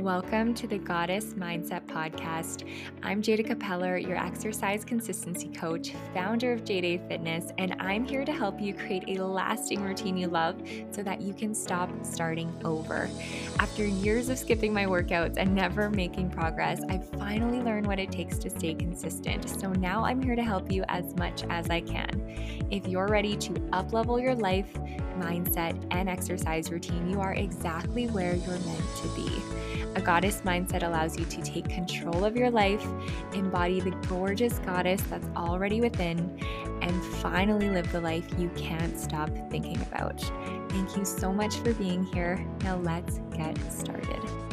Welcome to the Goddess Mindset Podcast. I'm Jayda Capeller, your exercise consistency coach, founder of Jayda Fitness, and I'm here to help you create a lasting routine you love so that you can stop starting over. After years of skipping my workouts and never making progress, I've finally learned what it takes to stay consistent. So now I'm here to help you as much as I can. If you're ready to uplevel your life, mindset, and exercise routine, you are exactly where you're meant to be. A goddess mindset allows you to take control of your life, embody the gorgeous goddess that's already within, and finally live the life you can't stop thinking about. Thank you so much for being here. Now let's get started.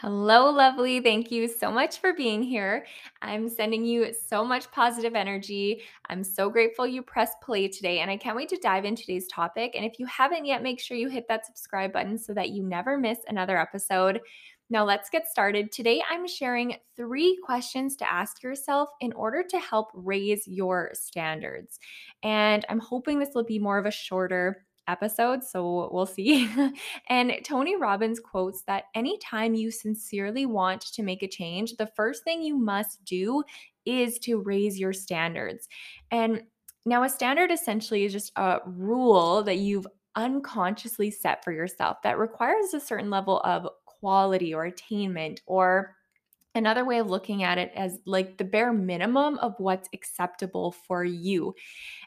Hello, lovely. Thank you so much for being here. I'm sending you so much positive energy. I'm so grateful you pressed play today, and I can't wait to dive into today's topic. And if you haven't yet, make sure you hit that subscribe button so that you never miss another episode. Now, let's get started. Today, I'm sharing three questions to ask yourself in order to help raise your standards. And I'm hoping this will be more of a shorter episode, so we'll see. and Tony Robbins quotes that anytime you sincerely want to make a change, the first thing you must do is to raise your standards. And now, a standard essentially is just a rule that you've unconsciously set for yourself that requires a certain level of quality or attainment or another way of looking at it as like the bare minimum of what's acceptable for you.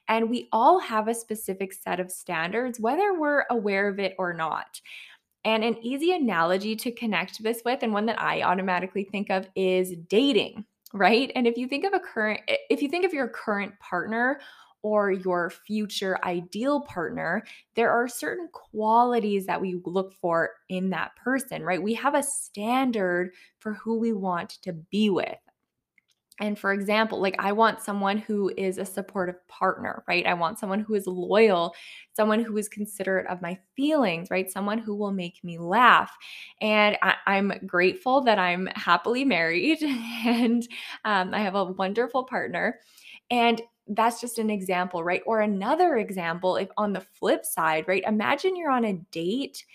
And we all have a specific set of standards, whether we're aware of it or not. And an easy analogy to connect this with, and one that I automatically think of, is dating, right? And if you think of a current, if you think of your current partner or your future ideal partner, there are certain qualities that we look for in that person, right? We have a standard for who we want to be with. And for example, like I want someone who is a supportive partner, right? I want someone who is loyal, someone who is considerate of my feelings, right? Someone who will make me laugh. And I, am grateful that I'm happily married and um, I have a wonderful partner. And that's just an example, right? Or another example, if on the flip side, right? Imagine you're on a date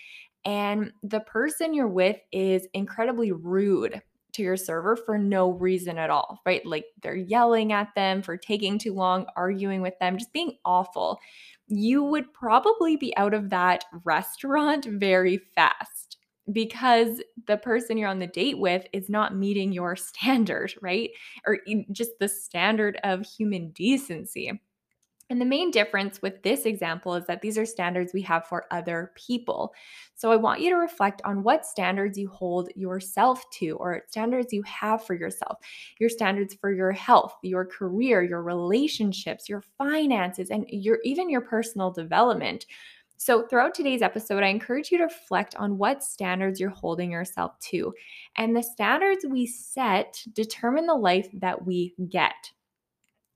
and the person you're with is incredibly rude to your server for no reason at all, right? Like they're yelling at them for taking too long, arguing with them, just being awful. You would probably be out of that restaurant very fast because the person you're on the date with is not meeting your standard, right? Or just the standard of human decency. And the main difference with this example is that these are standards we have for other people. So I want you to reflect on what standards you hold yourself to or standards you have for yourself. Your standards for your health, your career, your relationships, your finances, and your even your personal development. So, throughout today's episode, I encourage you to reflect on what standards you're holding yourself to. And the standards we set determine the life that we get.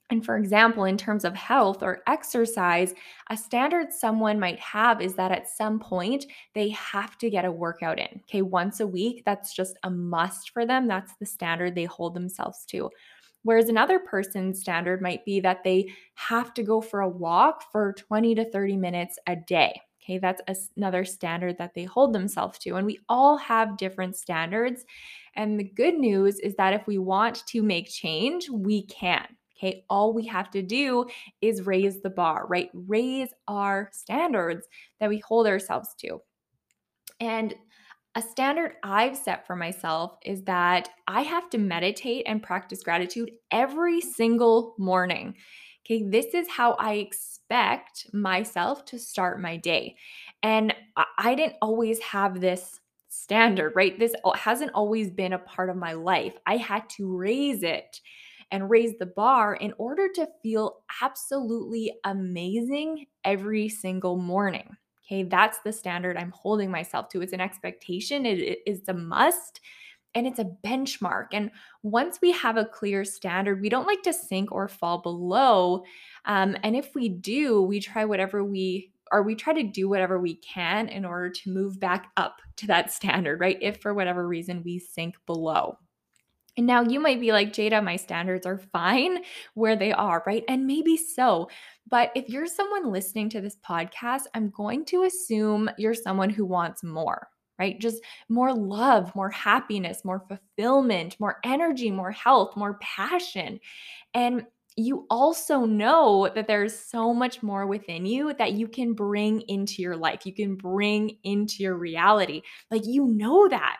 And for example, in terms of health or exercise, a standard someone might have is that at some point they have to get a workout in. Okay, once a week, that's just a must for them. That's the standard they hold themselves to. Whereas another person's standard might be that they have to go for a walk for 20 to 30 minutes a day. Okay, that's another standard that they hold themselves to. And we all have different standards. And the good news is that if we want to make change, we can. Okay, all we have to do is raise the bar, right? Raise our standards that we hold ourselves to. And a standard I've set for myself is that I have to meditate and practice gratitude every single morning. Okay, this is how I expect myself to start my day. And I didn't always have this standard, right? This hasn't always been a part of my life. I had to raise it and raise the bar in order to feel absolutely amazing every single morning. Okay, that's the standard I'm holding myself to. It's an expectation, it is a must, and it's a benchmark. And once we have a clear standard, we don't like to sink or fall below. Um, and if we do, we try whatever we or we try to do whatever we can in order to move back up to that standard, right? If for whatever reason we sink below. And now you might be like, Jayda, my standards are fine where they are, right? And maybe so. But if you're someone listening to this podcast, I'm going to assume you're someone who wants more, right? Just more love, more happiness, more fulfillment, more energy, more health, more passion. And you also know that there's so much more within you that you can bring into your life. You can bring into your reality. Like you know that.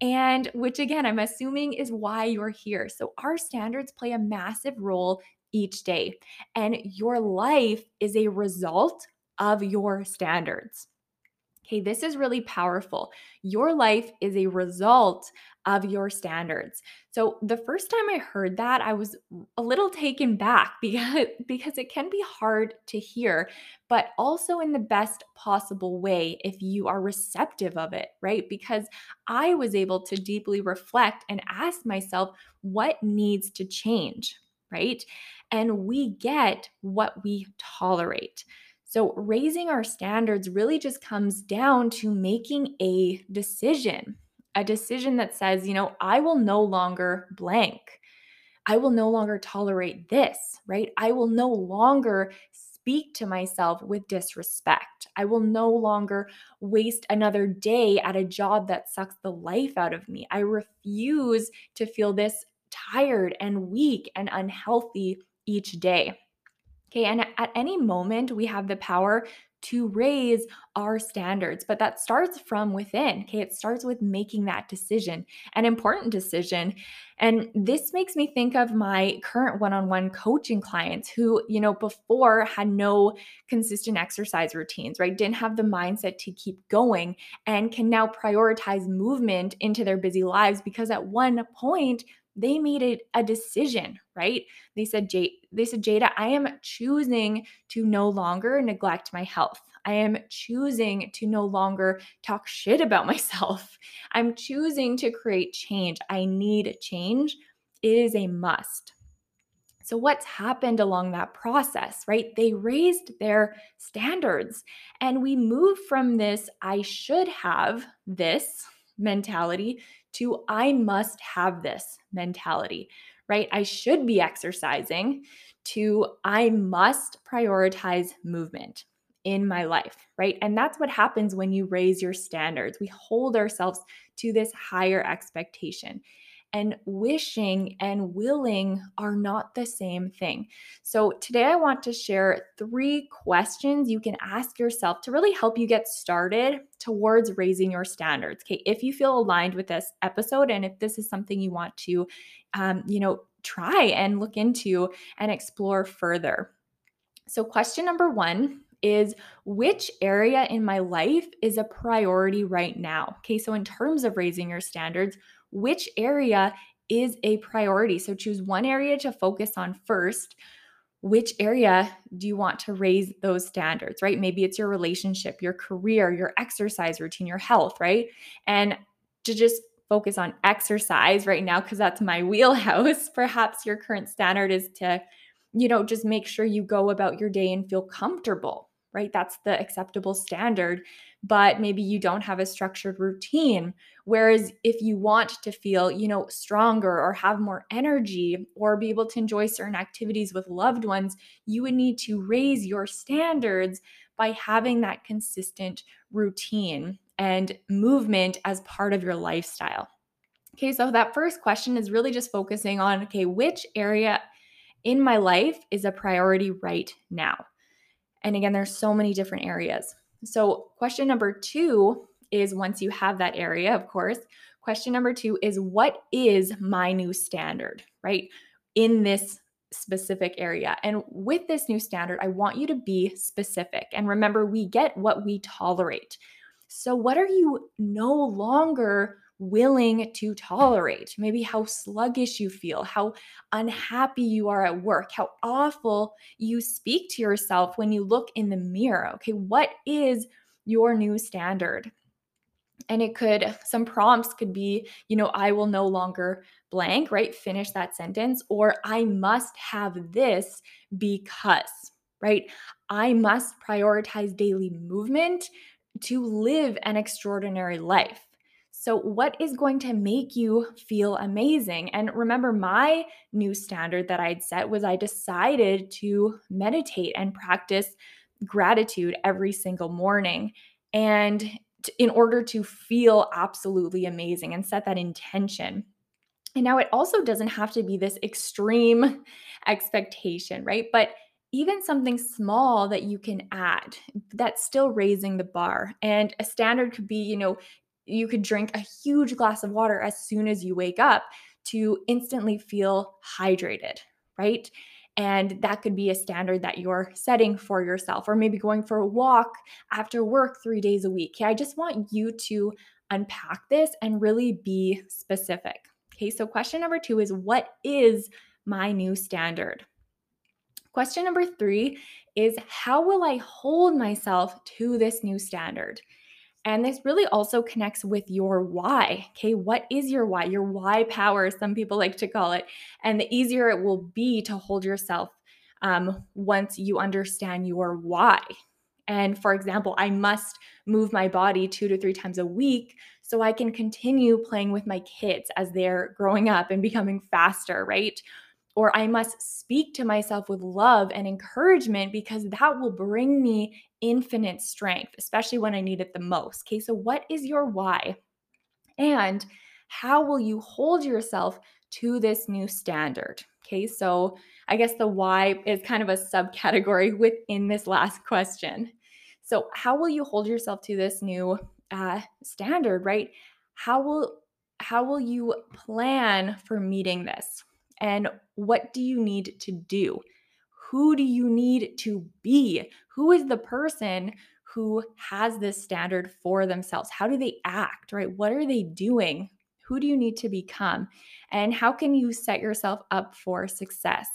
And which again, I'm assuming is why you're here. So our standards play a massive role each day. And your life is a result of your standards. Okay, this is really powerful. Your life is a result of your standards. So the first time I heard that, I was a little taken back because because it can be hard to hear, but also in the best possible way if you are receptive of it, right? Because I was able to deeply reflect and ask myself what needs to change, right? And we get what we tolerate. So, raising our standards really just comes down to making a decision, a decision that says, you know, I will no longer blank. I will no longer tolerate this, right? I will no longer speak to myself with disrespect. I will no longer waste another day at a job that sucks the life out of me. I refuse to feel this tired and weak and unhealthy each day. Okay, and at any moment, we have the power to raise our standards, but that starts from within. Okay, it starts with making that decision, an important decision. And this makes me think of my current one on one coaching clients who, you know, before had no consistent exercise routines, right? Didn't have the mindset to keep going and can now prioritize movement into their busy lives because at one point, they made it a decision, right? They said, Jade, they said, Jayda, I am choosing to no longer neglect my health. I am choosing to no longer talk shit about myself. I'm choosing to create change. I need change. It is a must. So, what's happened along that process, right? They raised their standards and we move from this, I should have this mentality to I must have this mentality, right? I should be exercising to I must prioritize movement in my life, right? And that's what happens when you raise your standards. We hold ourselves to this higher expectation and wishing and willing are not the same thing. So, today I want to share three questions you can ask yourself to really help you get started towards raising your standards. Okay, if you feel aligned with this episode and if this is something you want to, um, you know, try and look into and explore further. So, question number one is which area in my life is a priority right now? Okay, so in terms of raising your standards, which area is a priority. So choose one area to focus on first. Which area do you want to raise those standards, right? Maybe it's your relationship, your career, your exercise routine, your health, right? And to just focus on exercise right now, because that's my wheelhouse, perhaps your current standard is to, you know, just make sure you go about your day and feel comfortable, right? That's the acceptable standard but maybe you don't have a structured routine. Whereas if you want to feel, you know, stronger or have more energy or be able to enjoy certain activities with loved ones, you would need to raise your standards by having that consistent routine and movement as part of your lifestyle. Okay, so that first question is really just focusing on okay, which area in my life is a priority right now? And again, there's so many different areas. So, question number two is once you have that area, of course, question number two is what is my new standard, right? In this specific area. And with this new standard, I want you to be specific. And remember, we get what we tolerate. So, what are you no longer willing to tolerate? Maybe how sluggish you feel, how unhappy you are at work, how awful you speak to yourself when you look in the mirror. Okay, what is your new standard? And it could, some prompts could be, you know, I will no longer blank, right? Finish that sentence, or I must have this because, right? I must prioritize daily movement to live an extraordinary life. So, what is going to make you feel amazing? And remember, my new standard that I'd set was I decided to meditate and practice gratitude every single morning. And in order to feel absolutely amazing and set that intention. And now it also doesn't have to be this extreme expectation, right? But even something small that you can add that's still raising the bar. And a standard could be, you know, you could drink a huge glass of water as soon as you wake up to instantly feel hydrated, right? And that could be a standard that you're setting for yourself, or maybe going for a walk after work three days a week. Okay, I just want you to unpack this and really be specific. Okay, so question number two is What is my new standard? Question number three is How will I hold myself to this new standard? And this really also connects with your why. Okay, what is your why? Your why power, some people like to call it. And the easier it will be to hold yourself um, once you understand your why. And for example, I must move my body two to three times a week so I can continue playing with my kids as they're growing up and becoming faster, right? Or I must speak to myself with love and encouragement because that will bring me infinite strength, especially when I need it the most. Okay, so what is your why? And how will you hold yourself to this new standard? Okay, so I guess the why is kind of a subcategory within this last question. So, how will you hold yourself to this new uh, standard, right? How will how will you plan for meeting this? And what do you need to do? Who do you need to be? Who is the person who has this standard for themselves? How do they act, right? What are they doing? Who do you need to become? And how can you set yourself up for success?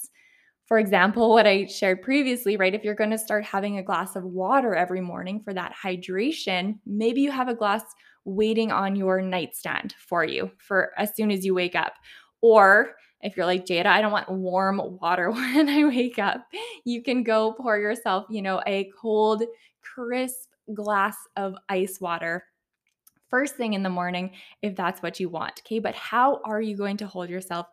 For example, what I shared previously, right? If you're going to start having a glass of water every morning for that hydration, maybe you have a glass waiting on your nightstand for you for as soon as you wake up. Or if you're like Jayda, I don't want warm water when I wake up, you can go pour yourself, you know, a cold, crisp glass of ice water first thing in the morning if that's what you want. Okay. But how are you going to hold yourself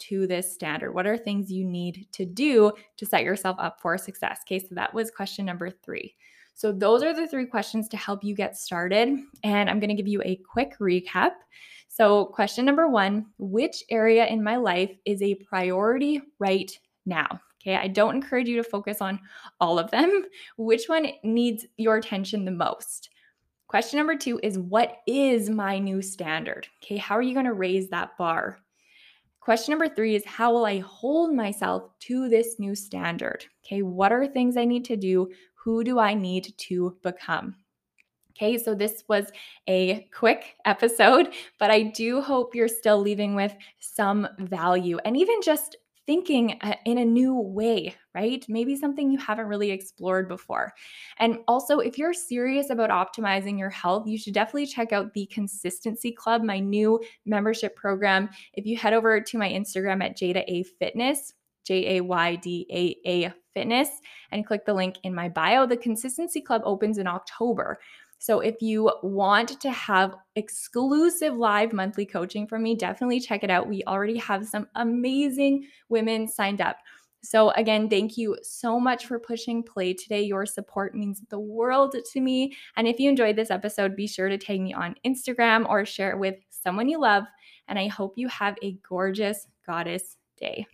to this standard? What are things you need to do to set yourself up for success? Okay. So that was question number three. So, those are the three questions to help you get started. And I'm going to give you a quick recap. So, question number one Which area in my life is a priority right now? Okay, I don't encourage you to focus on all of them. Which one needs your attention the most? Question number two is What is my new standard? Okay, how are you going to raise that bar? Question number three is How will I hold myself to this new standard? Okay, what are things I need to do? Who do I need to become? Okay, so this was a quick episode, but I do hope you're still leaving with some value and even just thinking uh, in a new way, right? Maybe something you haven't really explored before. And also, if you're serious about optimizing your health, you should definitely check out the Consistency Club, my new membership program. If you head over to my Instagram at Jayda A Fitness, J A Y D A A Fitness, and click the link in my bio, the Consistency Club opens in October. So if you want to have exclusive live monthly coaching from me, definitely check it out. We already have some amazing women signed up. So, again, thank you so much for pushing play today. Your support means the world to me. And if you enjoyed this episode, be sure to tag me on Instagram or share it with someone you love. And I hope you have a gorgeous goddess day.